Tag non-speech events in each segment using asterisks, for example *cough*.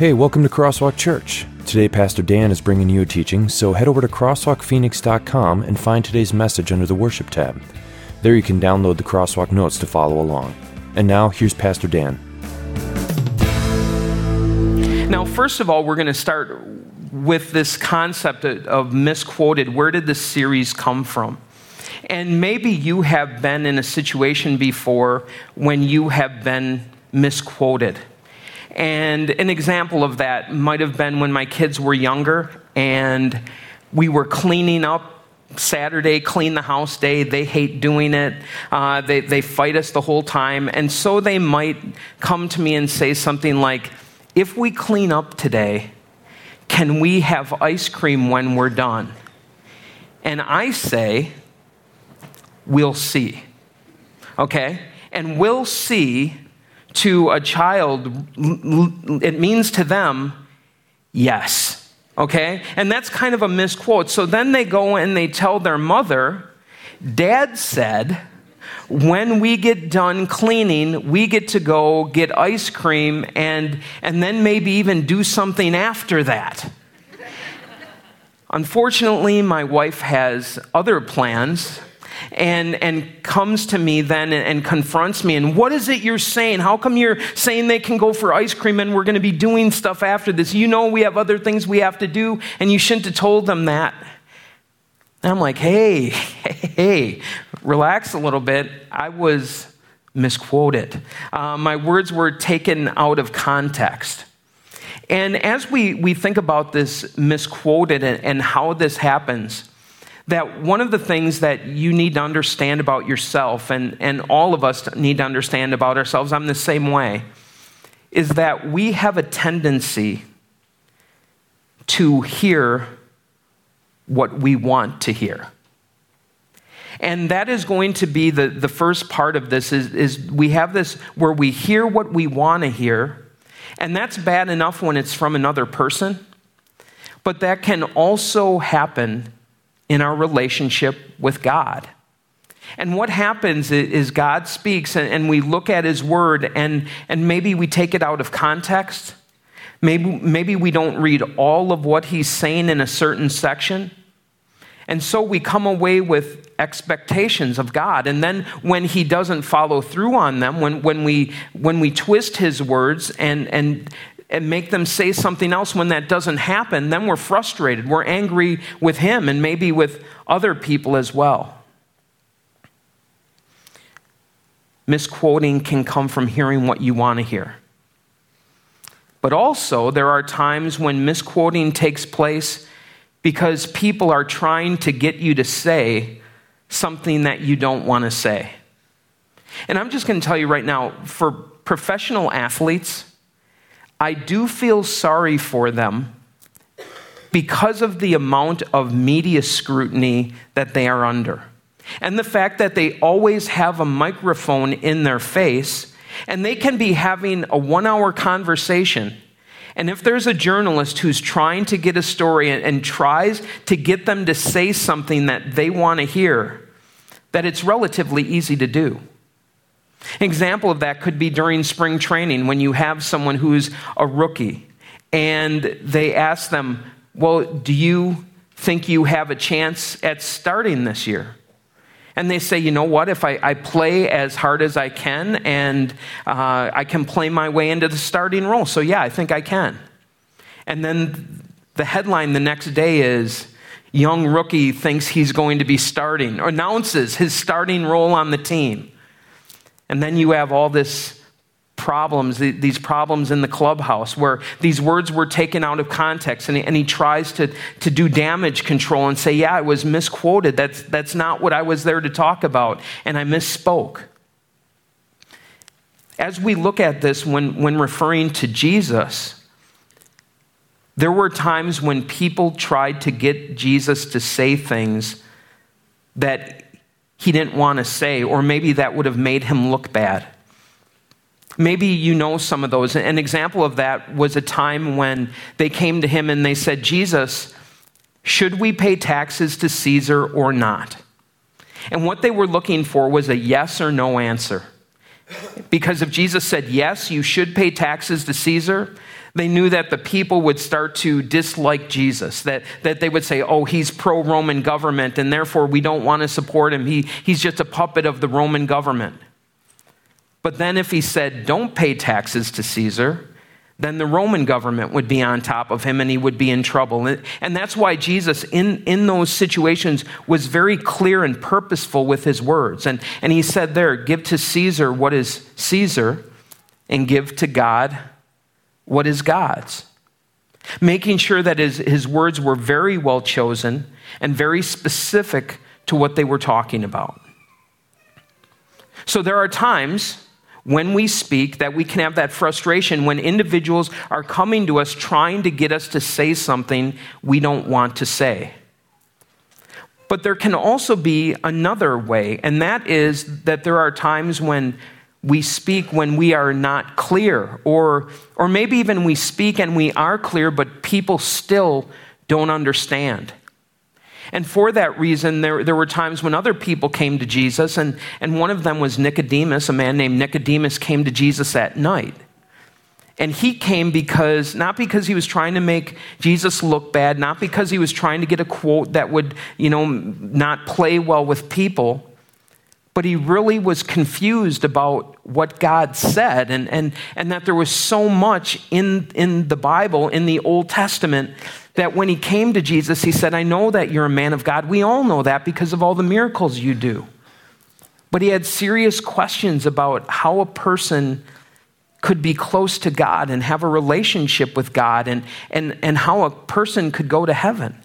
Hey, welcome to Crosswalk Church. Today, Pastor Dan is bringing you a teaching, so head over to crosswalkphoenix.com and find today's message under the Worship tab. There you can download the Crosswalk notes to follow along. And now, here's Pastor Dan. Now, first of all, we're going to start with this concept of misquoted. Where did this series come from? And maybe you have been in a situation before when you have been misquoted. And an example of that might have been when my kids were younger and we were cleaning up Saturday, clean the house day. They hate doing it. Uh, they, they fight us the whole time. And so they might come to me and say something like, If we clean up today, can we have ice cream when we're done? And I say, We'll see. Okay? And we'll see to a child, it means to them, yes. Okay? And that's kind of a misquote. So then they go and they tell their mother, Dad said, when we get done cleaning, we get to go get ice cream and, and then maybe even do something after that. Unfortunately, my wife has other plans and, and comes to me then and, and confronts me. And what is it you're saying? How come you're saying they can go for ice cream and we're going to be doing stuff after this? You know we have other things we have to do, and you shouldn't have told them that. And I'm like, hey, hey, *laughs* hey, relax a little bit. I was misquoted. Uh, my words were taken out of context. And as we, we think about this misquoted and, and how this happens, that one of the things that you need to understand about yourself, and, and all of us need to understand about ourselves, I'm the same way, is that we have a tendency to hear what we want to hear. And that is going to be the, the first part of this is, is we have this where we hear what we want to hear, and that's bad enough when it's from another person, but that can also happen in our relationship with God. And what happens is God speaks and we look at his word and, and maybe we take it out of context. Maybe, maybe we don't read all of what he's saying in a certain section. And so we come away with expectations of God. And then when he doesn't follow through on them, when, when, we, when we twist his words and, and and make them say something else when that doesn't happen, then we're frustrated. We're angry with him and maybe with other people as well. Misquoting can come from hearing what you want to hear. But also, there are times when misquoting takes place because people are trying to get you to say something that you don't want to say. And I'm just going to tell you right now for professional athletes, I do feel sorry for them because of the amount of media scrutiny that they are under. And the fact that they always have a microphone in their face and they can be having a one hour conversation. And if there's a journalist who's trying to get a story and, and tries to get them to say something that they want to hear, that it's relatively easy to do. An example of that could be during spring training when you have someone who's a rookie and they ask them, Well, do you think you have a chance at starting this year? And they say, you know what, if I, I play as hard as I can and uh, I can play my way into the starting role. So, yeah, I think I can. And then the headline the next day is, Young rookie thinks he's going to be starting, announces his starting role on the team. And then you have all this problems, these problems in the clubhouse where these words were taken out of context and he, and he, tries to, to do damage control and say, Yeah, it was misquoted. That's, that's not what I was there to talk about. And I misspoke. As we look at this when, when referring to Jesus, there were times when people tried to get Jesus to say things that he didn't want to say, or maybe that would have made him look bad. Maybe you know some of those. An example of that was a time when they came to him and they said, Jesus, should we pay taxes to Caesar or not? And what they were looking for was a yes or no answer. Because if Jesus said, yes, you should pay taxes to Caesar, They knew that the people would start to dislike Jesus, that, that they would say, oh, he's pro Roman government, and therefore we don't want to support him. He, he's just a puppet of the Roman government. But then if he said, don't pay taxes to Caesar, then the Roman government would be on top of him and he would be in trouble. And that's why Jesus, in, in those situations, was very clear and purposeful with his words. And, and he said there, give to Caesar what is Caesar, and give to God what is God's. Making sure that his, his words were very well chosen and very specific to what they were talking about. So there are times when we speak that we can have that frustration when individuals are coming to us trying to get us to say something we don't want to say. But there can also be another way, and that is that there are times when we speak when we are not clear, or, or maybe even we speak and we are clear, but people still don't understand. And for that reason, there, there were times when other people came to Jesus, and, and one of them was Nicodemus. A man named Nicodemus came to Jesus at night. And he came because, not because he was trying to make Jesus look bad, not because he was trying to get a quote that would, you know, not play well with people, but he really was confused about what God said and, and, and that there was so much in, in the Bible, in the Old Testament, that when he came to Jesus, he said, I know that you're a man of God. We all know that because of all the miracles you do. But he had serious questions about how a person could be close to God and have a relationship with God and, and, and how a person could go to heaven.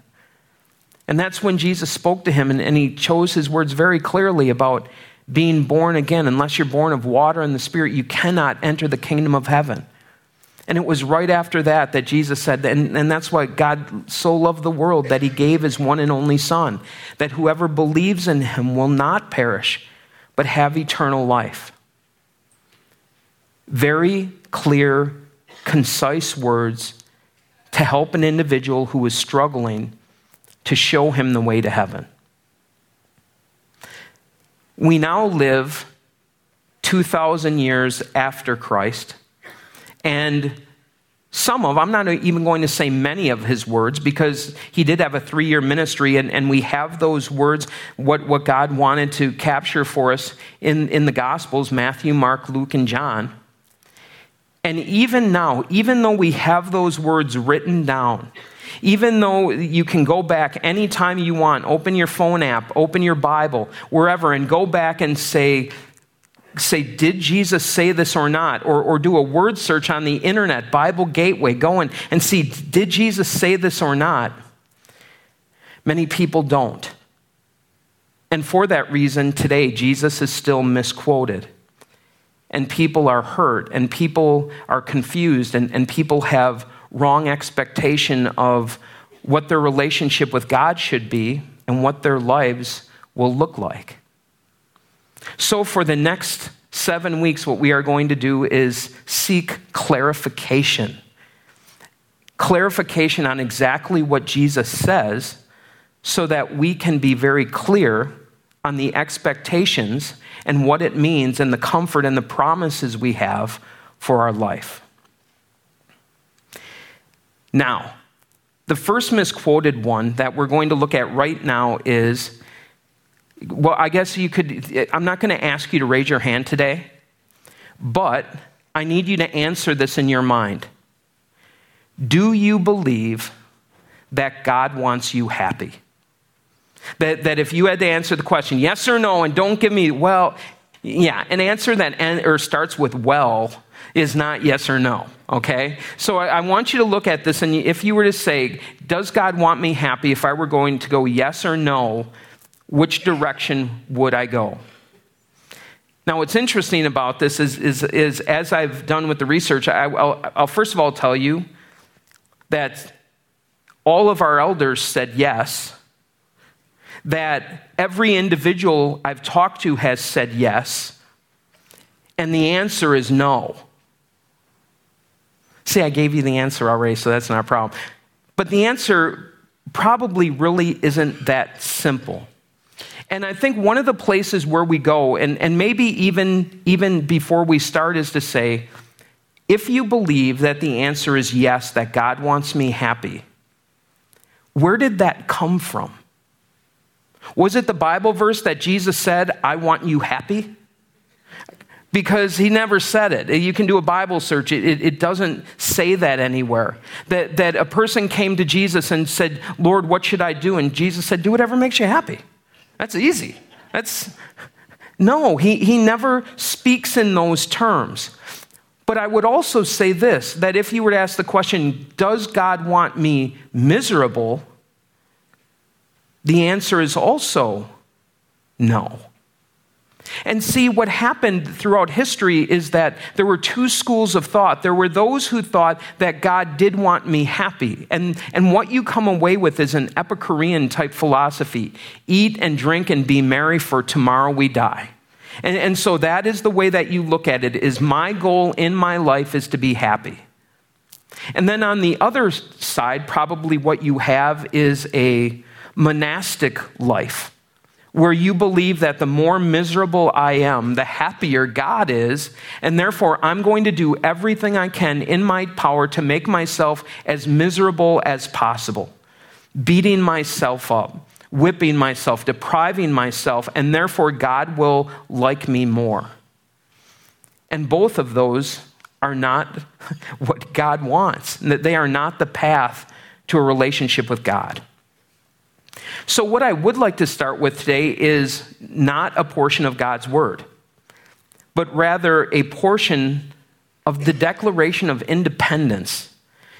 And that's when Jesus spoke to him, and, and he chose his words very clearly about being born again. Unless you're born of water and the Spirit, you cannot enter the kingdom of heaven. And it was right after that that Jesus said, and, and that's why God so loved the world that he gave his one and only Son, that whoever believes in him will not perish, but have eternal life. Very clear, concise words to help an individual who is struggling to show him the way to heaven. We now live 2,000 years after Christ. And some of, I'm not even going to say many of his words because he did have a three year ministry, and, and we have those words, what, what God wanted to capture for us in, in the Gospels Matthew, Mark, Luke, and John. And even now, even though we have those words written down, even though you can go back anytime you want, open your phone app, open your Bible, wherever, and go back and say, say, did Jesus say this or not? Or, or do a word search on the internet, Bible Gateway, go and, and see, did Jesus say this or not? Many people don't. And for that reason, today, Jesus is still misquoted. And people are hurt, and people are confused, and, and people have wrong expectation of what their relationship with God should be and what their lives will look like. So, for the next seven weeks, what we are going to do is seek clarification. Clarification on exactly what Jesus says so that we can be very clear on the expectations and what it means and the comfort and the promises we have for our life. Now, the first misquoted one that we're going to look at right now is well, I guess you could, I'm not going to ask you to raise your hand today, but I need you to answer this in your mind. Do you believe that God wants you happy? That, that if you had to answer the question, yes or no, and don't give me, well, yeah, an answer that end, or starts with well is not yes or no, okay? So I, I want you to look at this, and if you were to say, Does God want me happy? If I were going to go yes or no, which direction would I go? Now, what's interesting about this is, is, is as I've done with the research, I, will I'll first of all tell you that all of our elders said yes, that every individual I've talked to has said yes, and the answer is no. See, I gave you the answer already, so that's not a problem. But the answer probably really isn't that simple. And I think one of the places where we go, and, and maybe even, even before we start, is to say, if you believe that the answer is yes, that God wants me happy, where did that come from? Was it the Bible verse that Jesus said, I want you happy? Because he never said it. You can do a Bible search, it, it, doesn't say that anywhere. That, that a person came to Jesus and said, Lord, what should I do? And Jesus said, Do whatever makes you happy. That's easy. That's no, he, he never speaks in those terms. But I would also say this that if you were to ask the question, Does God want me miserable? The answer is also no. And see, what happened throughout history is that there were two schools of thought. There were those who thought that God did want me happy. And, and what you come away with is an Epicurean type philosophy eat and drink and be merry, for tomorrow we die. And, and so that is the way that you look at it is my goal in my life is to be happy. And then on the other side, probably what you have is a monastic life where you believe that the more miserable I am, the happier God is, and therefore I'm going to do everything I can in my power to make myself as miserable as possible, beating myself up, whipping myself, depriving myself, and therefore God will like me more. And both of those are not *laughs* what God wants, they are not the path to a relationship with God. So, what I would like to start with today is not a portion of God's word, but rather a portion of the Declaration of Independence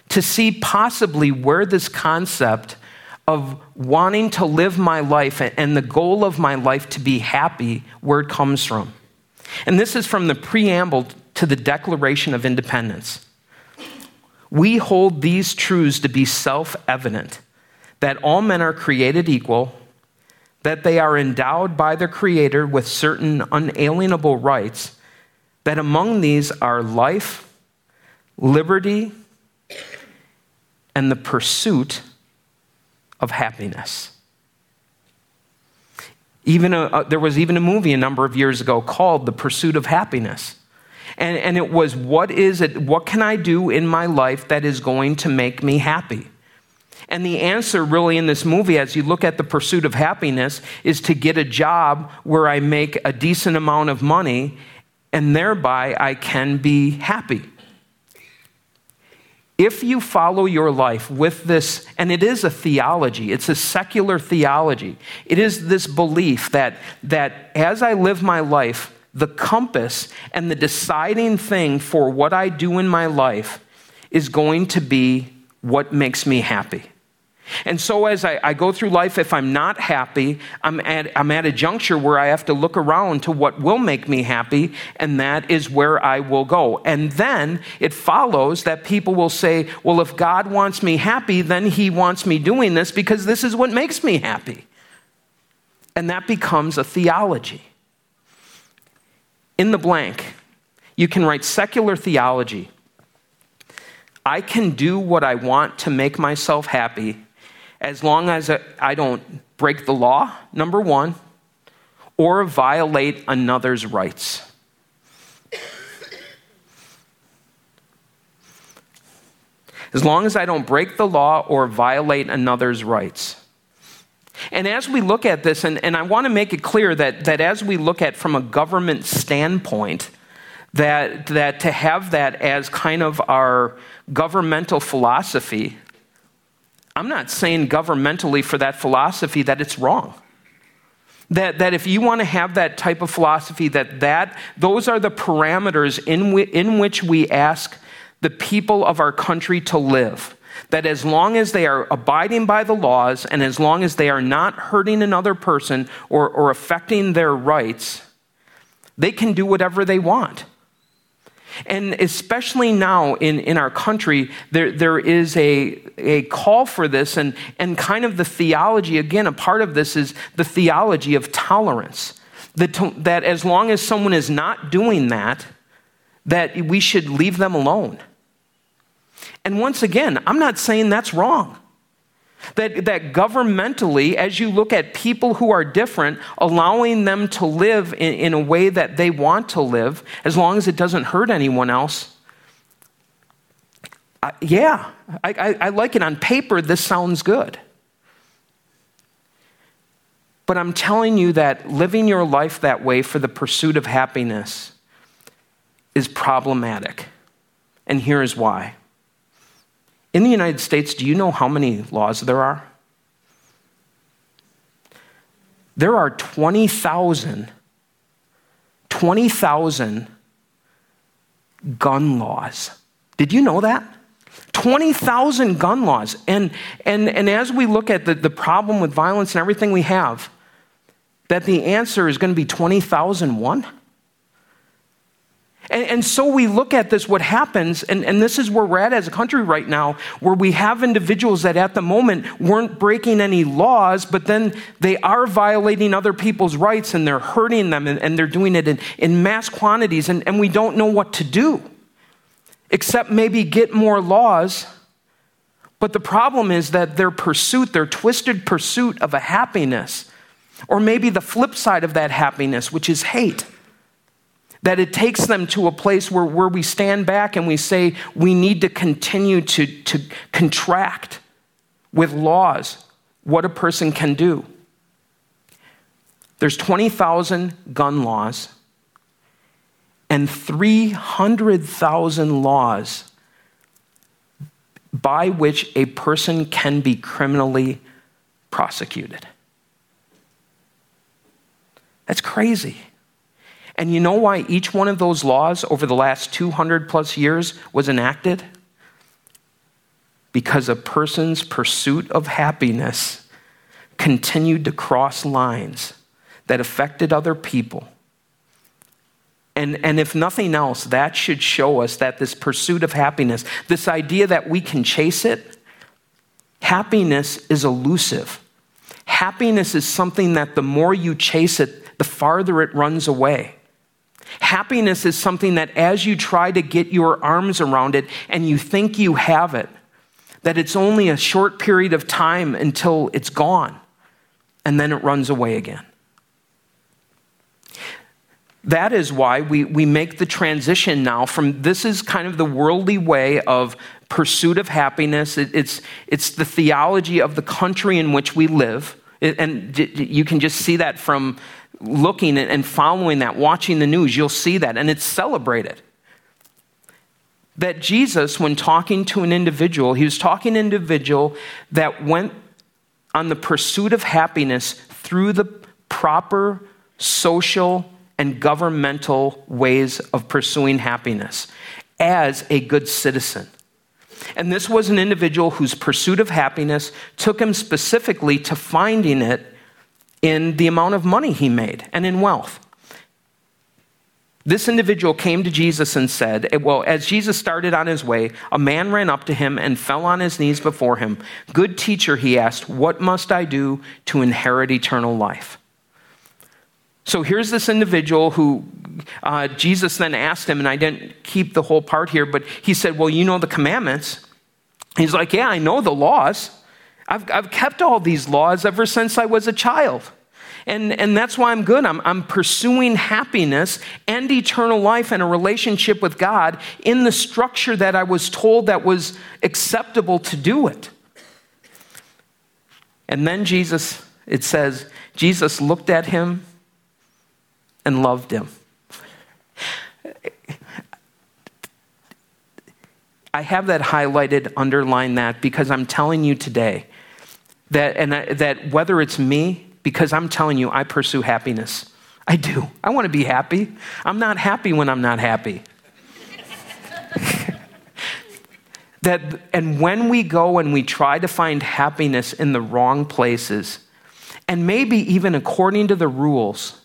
to see possibly where this concept of wanting to live my life and the goal of my life to be happy, where it comes from. And this is from the preamble to the Declaration of Independence. We hold these truths to be self evident that all men are created equal, that they are endowed by their Creator with certain unalienable rights, that among these are life, liberty, and the pursuit of happiness. Even a, a, there was even a movie a number of years ago called The Pursuit of Happiness. And, and it was, what is it, what can I do in my life that is going to make me happy? And the answer, really, in this movie, as you look at the pursuit of happiness, is to get a job where I make a decent amount of money and thereby I can be happy. If you follow your life with this, and it is a theology, it's a secular theology, it is this belief that, that as I live my life, the compass and the deciding thing for what I do in my life is going to be what makes me happy. And so, as I, I, go through life, if I'm not happy, I'm at, I'm at a juncture where I have to look around to what will make me happy, and that is where I will go. And then it follows that people will say, Well, if God wants me happy, then He wants me doing this because this is what makes me happy. And that becomes a theology. In the blank, you can write secular theology. I can do what I want to make myself happy as long as I don't break the law, number one, or violate another's rights. As long as I don't break the law or violate another's rights. And as we look at this, and, and I want to make it clear that, that as we look at from a government standpoint, that, that to have that as kind of our governmental philosophy, I'm not saying governmentally for that philosophy that it's wrong. That, that if you want to have that type of philosophy, that, that those are the parameters in, w- in which we ask the people of our country to live. That as long as they are abiding by the laws and as long as they are not hurting another person or, or affecting their rights, they can do whatever they want. And especially now in, in our country, there, there is a, a call for this, and, and kind of the theology, again, a part of this is the theology of tolerance. That, that as long as someone is not doing that, that we should leave them alone. And once again, I'm not saying that's wrong. That, that governmentally, as you look at people who are different, allowing them to live in, in a way that they want to live, as long as it doesn't hurt anyone else, yeah, I, I, I like it on paper. This sounds good. But I'm telling you that living your life that way for the pursuit of happiness is problematic. And here is why. In the United States, do you know how many laws there are? There are 20,000 20,000 gun laws. Did you know that? 20,000 gun laws. And, and, and as we look at the, the problem with violence and everything we have, that the answer is going to be 20,001? And, and, so we look at this, what happens, and, and this is where we're at as a country right now, where we have individuals that at the moment weren't breaking any laws, but then they are violating other people's rights and they're hurting them and, and they're doing it in, in mass quantities, and, and we don't know what to do, except maybe get more laws. But the problem is that their pursuit, their twisted pursuit of a happiness, or maybe the flip side of that happiness, which is hate that it takes them to a place where, where we stand back and we say we need to continue to, to contract with laws what a person can do. There's 20,000 gun laws and 300,000 laws by which a person can be criminally prosecuted. That's crazy. And you know why each one of those laws over the last 200 plus years was enacted? Because a person's pursuit of happiness continued to cross lines that affected other people. And, and if nothing else, that should show us that this pursuit of happiness, this idea that we can chase it, happiness is elusive. Happiness is something that the more you chase it, the farther it runs away. Happiness is something that as you try to get your arms around it and you think you have it, that it's only a short period of time until it's gone and then it runs away again. That is why we, we make the transition now from this is kind of the worldly way of pursuit of happiness. It, it's, it's the theology of the country in which we live. It, and you can just see that from looking and following that, watching the news, you'll see that, and it's celebrated. That Jesus, when talking to an individual, he was talking to an individual that went on the pursuit of happiness through the proper social and governmental ways of pursuing happiness as a good citizen. And this was an individual whose pursuit of happiness took him specifically to finding it in the amount of money he made and in wealth. This individual came to Jesus and said, eh, Well, as Jesus started on his way, a man ran up to him and fell on his knees before him. Good teacher, he asked, What must I do to inherit eternal life? So here's this individual who uh, Jesus then asked him, and I didn't keep the whole part here, but he said, Well, you know the commandments. He's like, Yeah, I know the laws. I've, I've kept all these laws ever since I was a child. And, and that's why I'm good. I'm, I'm pursuing happiness and eternal life and a relationship with God in the structure that I was told that was acceptable to do it. And then Jesus, it says, Jesus looked at him and loved him. I have that highlighted, underline that, because I'm telling you today that, and I, that whether it's me, because I'm telling you, I pursue happiness. I do. I want to be happy. I'm not happy when I'm not happy. *laughs* that, and when we go and we try to find happiness in the wrong places, and maybe even according to the rules,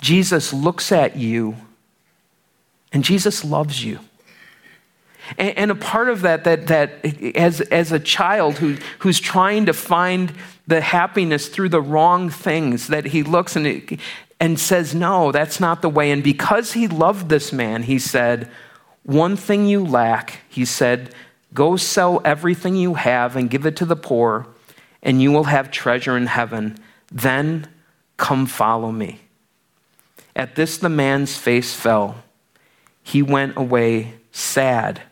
Jesus looks at you and Jesus loves you. And, and, a part of that, that, that as, as a child who, who's trying to find the happiness through the wrong things, that he looks and, and says, No, that's not the way. And because he loved this man, he said, One thing you lack, he said, Go sell everything you have and give it to the poor, and you will have treasure in heaven. Then come follow me. At this, the man's face fell. He went away sad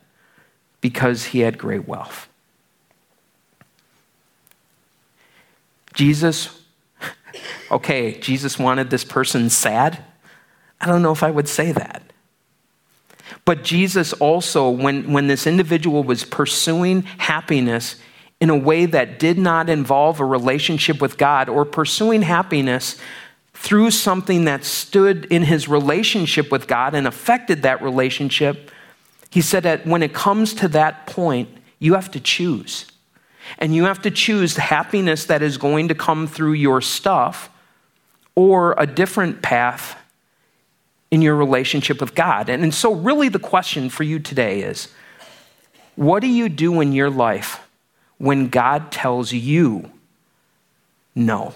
because he had great wealth. Jesus, *laughs* okay, Jesus wanted this person sad. I don't know if I would say that. But Jesus also, when, when this individual was pursuing happiness in a way that did not involve a relationship with God or pursuing happiness through something that stood in his relationship with God and affected that relationship, he said that when it comes to that point, you have to choose. And you have to choose the happiness that is going to come through your stuff or a different path in your relationship with God. And, and so, really, the question for you today is what do you do in your life when God tells you no?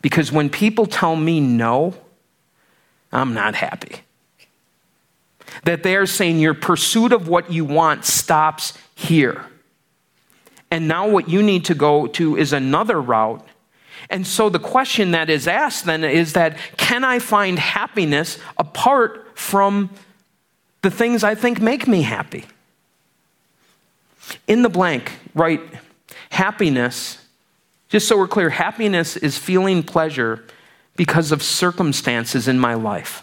Because when people tell me no, I'm not happy. That they're saying your pursuit of what you want stops here. And now what you need to go to is another route. And so the question that is asked then is that can I find happiness apart from the things I think make me happy? In the blank, write happiness just so we're clear, happiness is feeling pleasure because of circumstances in my life.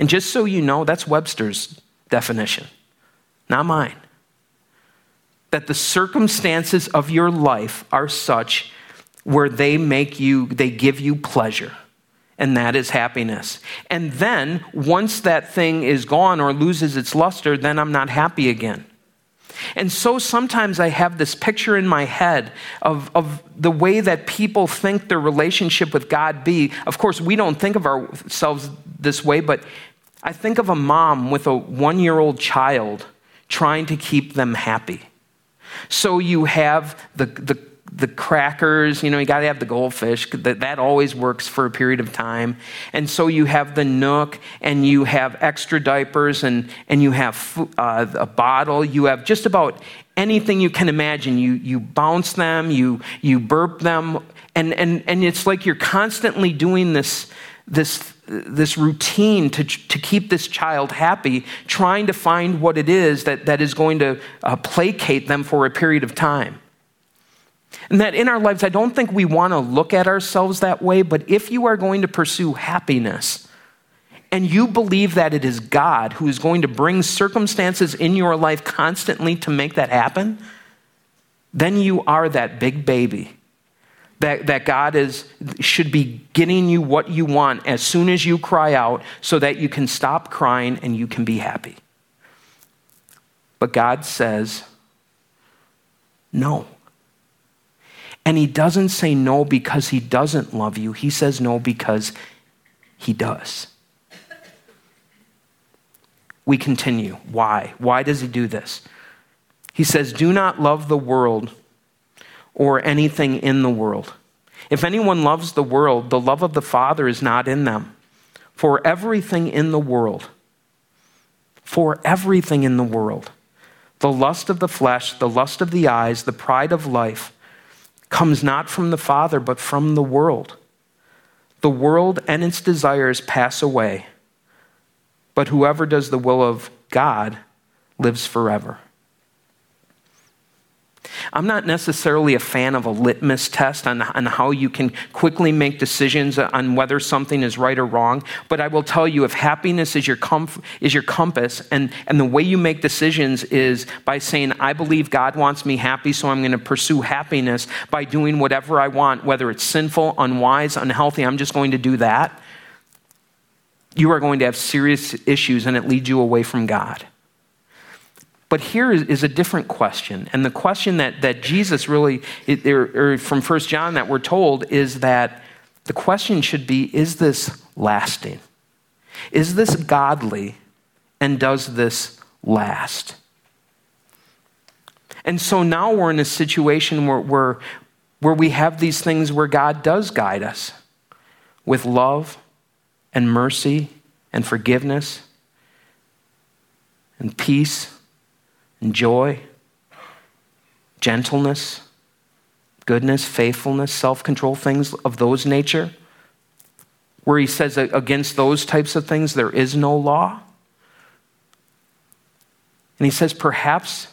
And just so you know, that's Webster's definition, not mine. That the circumstances of your life are such where they make you, they give you pleasure, and that is happiness. And then, once that thing is gone or loses its luster, then I'm not happy again. And so sometimes I have this picture in my head of, of the way that people think their relationship with God be. Of course, we don't think of ourselves this way, but I think of a mom with a one year old child trying to keep them happy. So you have the, the the crackers, you know, you got to have the goldfish. That, that always works for a period of time. And so you have the nook and you have extra diapers and, and you have uh, a bottle. You have just about anything you can imagine. You, you bounce them, you, you burp them, and, and, and it's like you're constantly doing this, this, this routine to, to keep this child happy, trying to find what it is that, that is going to uh, placate them for a period of time. And that in our lives, I don't think we want to look at ourselves that way, but if you are going to pursue happiness, and you believe that it is God who is going to bring circumstances in your life constantly to make that happen, then you are that big baby. That, that God is, should be getting you what you want as soon as you cry out so that you can stop crying and you can be happy. But God says, no. And he doesn't say no because he doesn't love you. He says no because he does. We continue. Why? Why does he do this? He says, Do not love the world or anything in the world. If anyone loves the world, the love of the Father is not in them. For everything in the world, for everything in the world, the lust of the flesh, the lust of the eyes, the pride of life, comes not from the Father, but from the world. The world and its desires pass away, but whoever does the will of God lives forever. I'm not necessarily a fan of a litmus test on, on how you can quickly make decisions on whether something is right or wrong, but I will tell you if happiness is your, comf- is your compass and, and the way you make decisions is by saying, I believe God wants me happy, so I'm going to pursue happiness by doing whatever I want, whether it's sinful, unwise, unhealthy, I'm just going to do that, you are going to have serious issues and it leads you away from God. But here is, a different question. And the question that, that Jesus really, or, from 1 John that we're told, is that the question should be is this lasting? Is this godly? And does this last? And so now we're in a situation where, where, where we have these things where God does guide us with love and mercy and forgiveness and peace and joy, gentleness, goodness, faithfulness, self control, things of those nature, where he says against those types of things there is no law. And he says, perhaps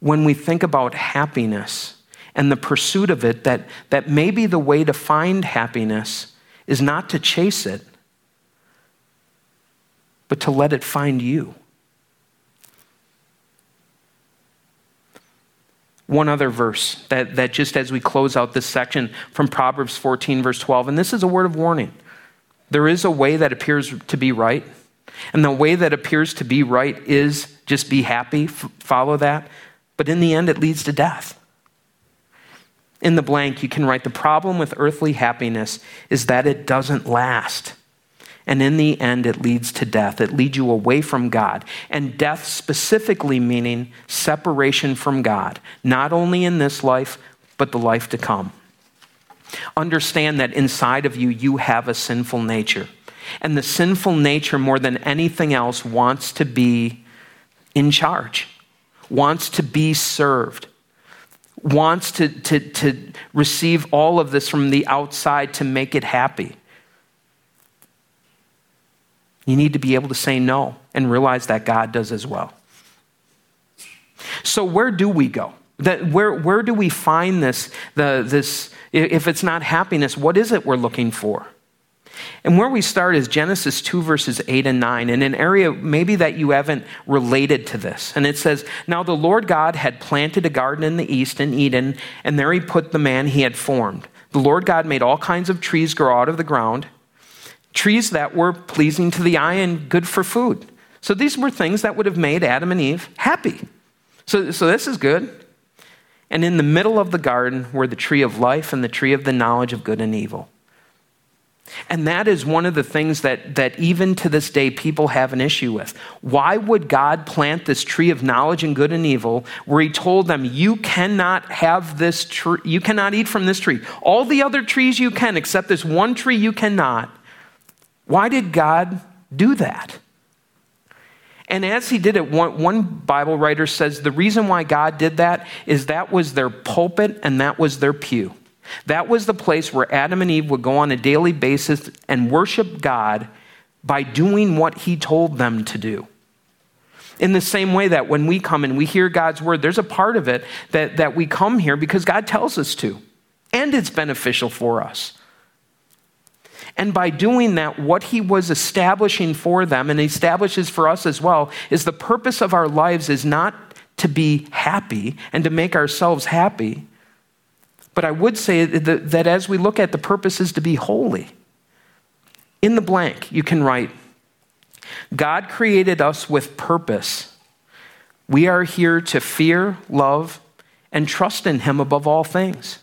when we think about happiness and the pursuit of it, that, that maybe the way to find happiness is not to chase it, but to let it find you. One other verse that, that just as we close out this section from Proverbs 14, verse 12, and this is a word of warning. There is a way that appears to be right, and the way that appears to be right is just be happy, f- follow that, but in the end, it leads to death. In the blank, you can write the problem with earthly happiness is that it doesn't last. And in the end, it leads to death. It leads you away from God. And death specifically meaning separation from God, not only in this life, but the life to come. Understand that inside of you, you have a sinful nature. And the sinful nature, more than anything else, wants to be in charge, wants to be served, wants to, to, to receive all of this from the outside to make it happy. You need to be able to say no and realize that God does as well. So, where do we go? That, where, where do we find this, the, this? If it's not happiness, what is it we're looking for? And where we start is Genesis 2, verses 8 and 9, in an area maybe that you haven't related to this. And it says, Now the Lord God had planted a garden in the east in Eden, and there he put the man he had formed. The Lord God made all kinds of trees grow out of the ground trees that were pleasing to the eye and good for food. So these were things that would have made Adam and Eve happy. So, so this is good. And in the middle of the garden were the tree of life and the tree of the knowledge of good and evil. And that is one of the things that, that even to this day people have an issue with. Why would God plant this tree of knowledge and good and evil where he told them, you cannot have this tree, you cannot eat from this tree. All the other trees you can, except this one tree you cannot. Why did God do that? And as he did it, one, one, Bible writer says the reason why God did that is that was their pulpit and that was their pew. That was the place where Adam and Eve would go on a daily basis and worship God by doing what he told them to do. In the same way that when we come and we hear God's word, there's a part of it that, that we come here because God tells us to, and it's beneficial for us. And by doing that, what he was establishing for them and establishes for us as well is the purpose of our lives is not to be happy and to make ourselves happy. But I would say that, as we look at the purpose is to be holy. In the blank, you can write God created us with purpose. We are here to fear, love, and trust in Him above all things.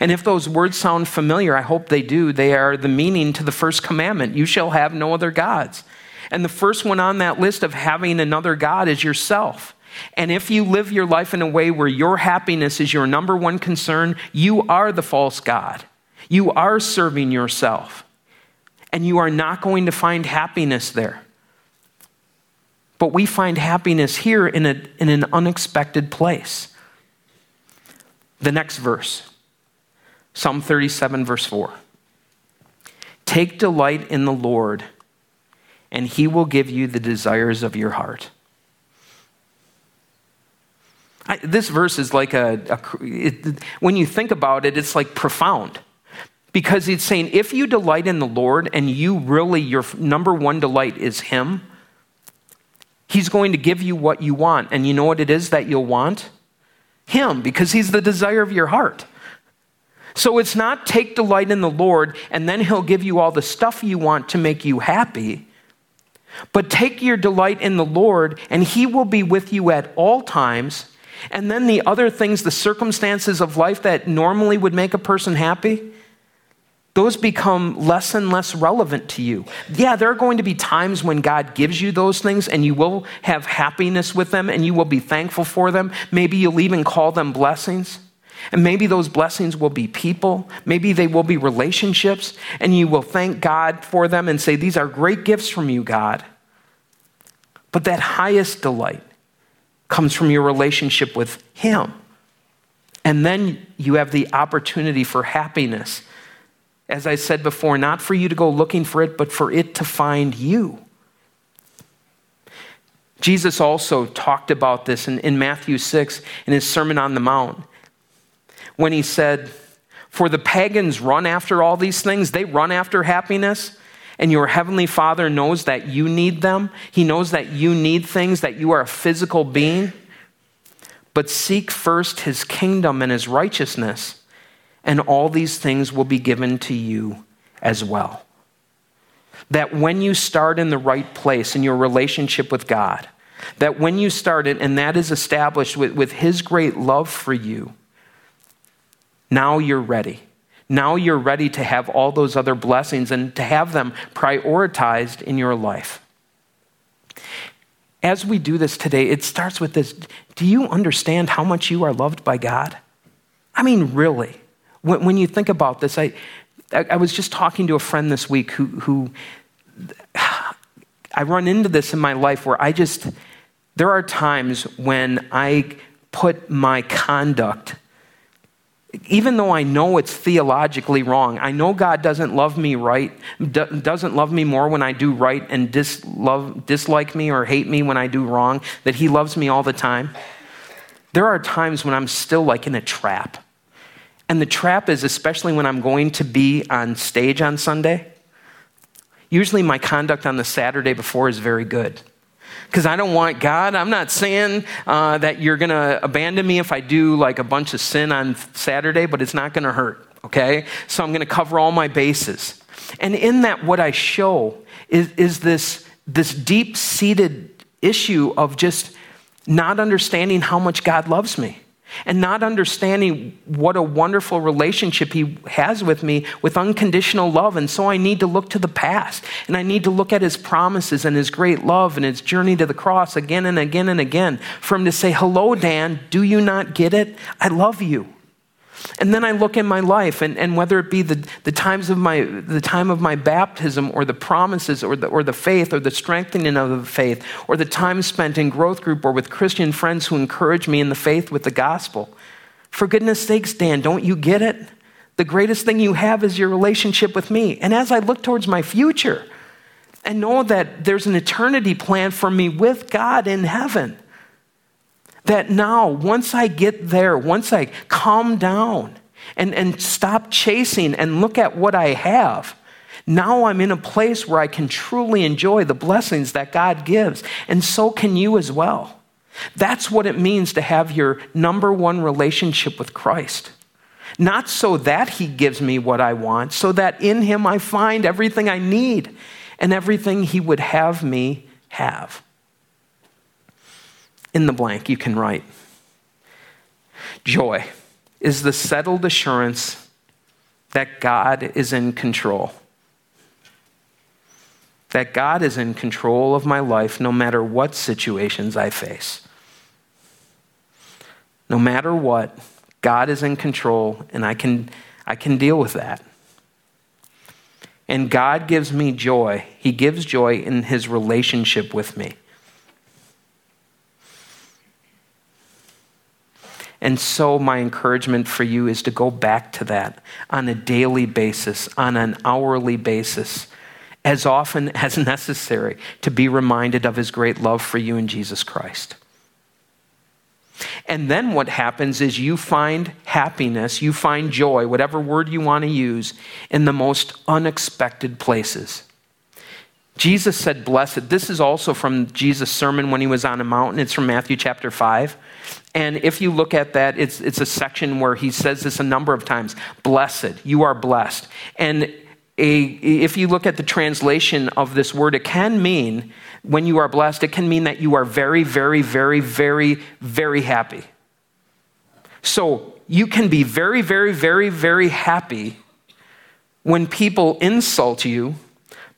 And if those words sound familiar, I hope they do. They are the meaning to the first commandment you shall have no other gods. And the first one on that list of having another God is yourself. And if you live your life in a way where your happiness is your number one concern, you are the false God. You are serving yourself. And you are not going to find happiness there. But we find happiness here in, a, in an unexpected place. The next verse Psalm 37, verse 4. Take delight in the Lord, and he will give you the desires of your heart. I, this verse is like a, a it, when you think about it, it's like profound. Because it's saying if you delight in the Lord and you really, your number one delight is Him, He's going to give you what you want. And you know what it is that you'll want? Him, because He's the desire of your heart. So it's not take delight in the Lord and then He'll give you all the stuff you want to make you happy. But take your delight in the Lord and He will be with you at all times. And then the other things, the circumstances of life that normally would make a person happy, those become less and less relevant to you. Yeah, there are going to be times when God gives you those things and you will have happiness with them and you will be thankful for them. Maybe you'll even call them blessings. And maybe those blessings will be people, maybe they will be relationships, and you will thank God for them and say, These are great gifts from you, God. But that highest delight comes from your relationship with Him. And then you have the opportunity for happiness. As I said before, not for you to go looking for it, but for it to find you. Jesus also talked about this in, in Matthew 6 in his Sermon on the Mount when he said, For the pagans run after all these things, they run after happiness, and your heavenly Father knows that you need them. He knows that you need things, that you are a physical being. But seek first his kingdom and his righteousness, and all these things will be given to you as well that when you start in the right place in your relationship with God, that when you start it, and that is established with, with His great love for you, now you're ready. Now you're ready to have all those other blessings and to have them prioritized in your life. As we do this today, it starts with this Do you understand how much you are loved by God? I mean, really. When, when you think about this, I, I, was just talking to a friend this week who, who I run into this in my life where I just, there are times when I put my conduct, even though I know it's theologically wrong, I know God doesn't love me right, doesn't love me more when I do right and dislove, dislike me or hate me when I do wrong, that He loves me all the time. There are times when I'm still like in a trap. And the trap is especially when I'm going to be on stage on Sunday. Usually, my conduct on the Saturday before is very good. Because I don't want God. I'm not saying uh, that you're going to abandon me if I do like a bunch of sin on Saturday, but it's not going to hurt, okay? So I'm going to cover all my bases. And in that, what I show is, is this, this deep seated issue of just not understanding how much God loves me and not understanding what a wonderful relationship he has with me with unconditional love. And so I need to look to the past and I need to look at his promises and his great love and his journey to the cross again and again and again for him to say, Hello, Dan, do you not get it? I love you. And then I look in my life, and, and whether it be the, the, times of my, the time of my baptism, or the promises, or the, or the faith, or the strengthening of the faith, or the time spent in growth group or with Christian friends who encourage me in the faith with the gospel. For goodness sakes, Dan, don't you get it? The greatest thing you have is your relationship with me. And as I look towards my future and know that there's an eternity plan for me with God in heaven, that now, once I get there, once I calm down and, and stop chasing and look at what I have, now I'm in a place where I can truly enjoy the blessings that God gives. And so can you as well. That's what it means to have your number one relationship with Christ. Not so that He gives me what I want, so that in Him I find everything I need and everything He would have me have in the blank, you can write. Joy is the settled assurance that God is in control. That God is in control of my life no matter what situations I face. No matter what, God is in control and I can, I can deal with that. And God gives me joy. He gives joy in his relationship with me. And so, my encouragement for you is to go back to that on a daily basis, on an hourly basis, as often *laughs* as necessary to be reminded of his great love for you in Jesus Christ. And then what happens is you find happiness, you find joy, whatever word you want to use, in the most unexpected places. Jesus said, Blessed. This is also from Jesus' sermon when he was on a mountain. It's from Matthew chapter 5. And if you look at that, it's, it's a section where he says this a number of times Blessed, you are blessed. And a, if you look at the translation of this word, it can mean, when you are blessed, it can mean that you are very, very, very, very, very happy. So you can be very, very, very, very happy when people insult you,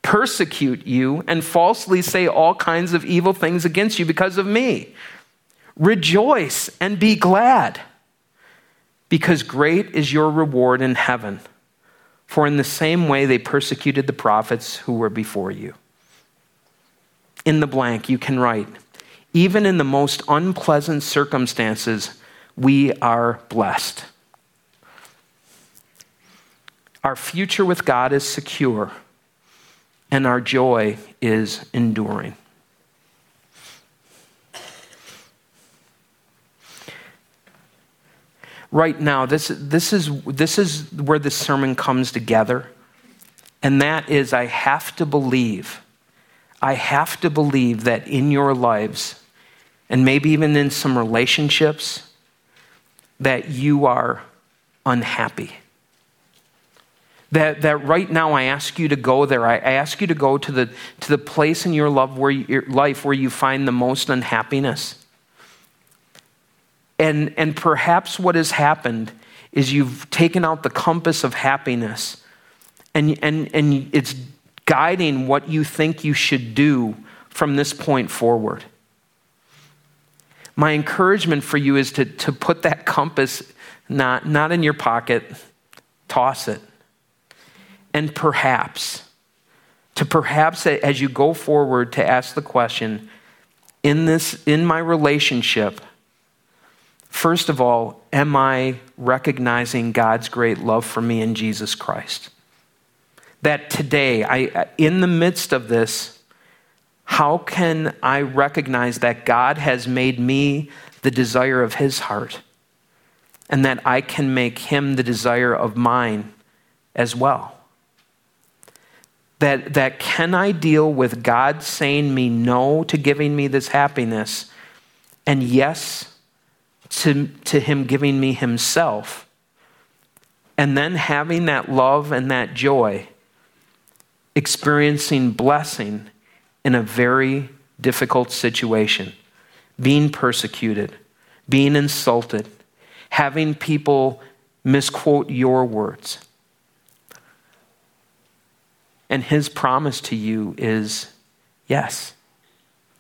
persecute you, and falsely say all kinds of evil things against you because of me. Rejoice and be glad, because great is your reward in heaven. For in the same way they persecuted the prophets who were before you. In the blank, you can write, even in the most unpleasant circumstances, we are blessed. Our future with God is secure, and our joy is enduring. Right now, this, this, is, this is where this sermon comes together, and that is I have to believe, I have to believe that in your lives, and maybe even in some relationships, that you are unhappy that, that right now I ask you to go there. I, ask you to go to the, to the place in your, love where, your life where you find the most unhappiness. And, and perhaps what has happened is you've taken out the compass of happiness and, and, and it's guiding what you think you should do from this point forward. My encouragement for you is to, to put that compass not, not in your pocket, toss it. And perhaps, to perhaps as you go forward to ask the question, in this, in my relationship, first of all, am I recognizing God's great love for me in Jesus Christ? That today, I, in the midst of this, how can I recognize that God has made me the desire of his heart and that I can make him the desire of mine as well? That, that can I deal with God saying me no to giving me this happiness? And yes to, to him giving me himself. And then having that love and that joy, experiencing blessing in a very difficult situation, being persecuted, being insulted, having people misquote your words. And his promise to you is yes,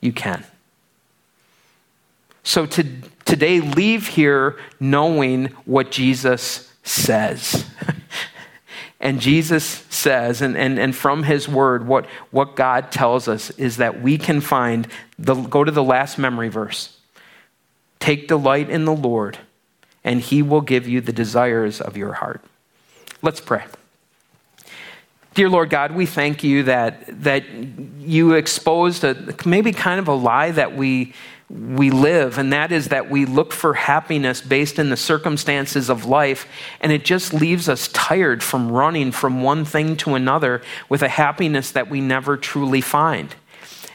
you can. So to, today, leave here knowing what Jesus says. *laughs* And Jesus says, and, and, and from his word, what, what God tells us is that we can find, the, go to the last memory verse. Take delight in the Lord, and he will give you the desires of your heart. Let's pray. Dear Lord God, we thank you that, that you exposed a, maybe kind of a lie that we, we live, and that is that we look for happiness based in the circumstances of life, and it just leaves us tired from running from one thing to another with a happiness that we never truly find.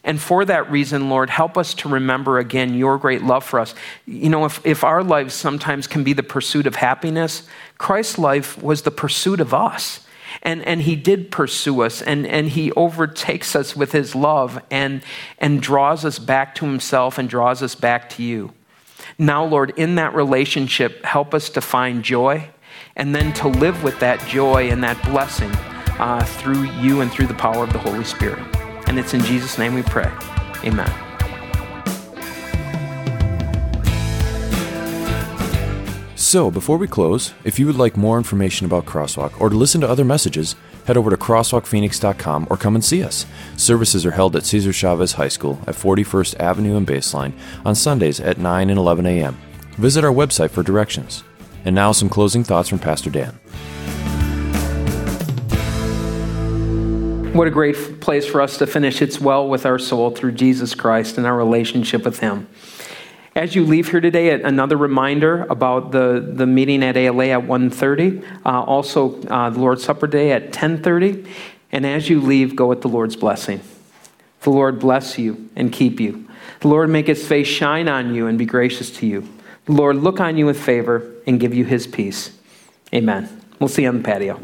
And for that reason, Lord, help us to remember again your great love for us. You know, if, if our lives sometimes can be the pursuit of happiness, Christ's life was the pursuit of us. And, and he did pursue us, and, and he overtakes us with his love and, and draws us back to himself and draws us back to you. Now, Lord, in that relationship, help us to find joy and then to live with that joy and that blessing uh, through you and through the power of the Holy Spirit. And it's in Jesus' name we pray. Amen. So, before we close, if you would like more information about Crosswalk or to listen to other messages, head over to crosswalkphoenix.com or come and see us. Services are held at Cesar Chavez High School at 41st Avenue and Baseline on Sundays at 9 and 11 a.m. Visit our website for directions. And now, some closing thoughts from Pastor Dan. What a great place for us to finish. It's well with our soul through Jesus Christ and our relationship with Him. As you leave here today, another reminder about the, the meeting at ALA at 1.30. Uh, also, uh, the Lord's Supper Day at 10.30. And as you leave, go with the Lord's blessing. The Lord bless you and keep you. The Lord make his face shine on you and be gracious to you. The Lord look on you with favor and give you his peace. Amen. We'll see you on the patio.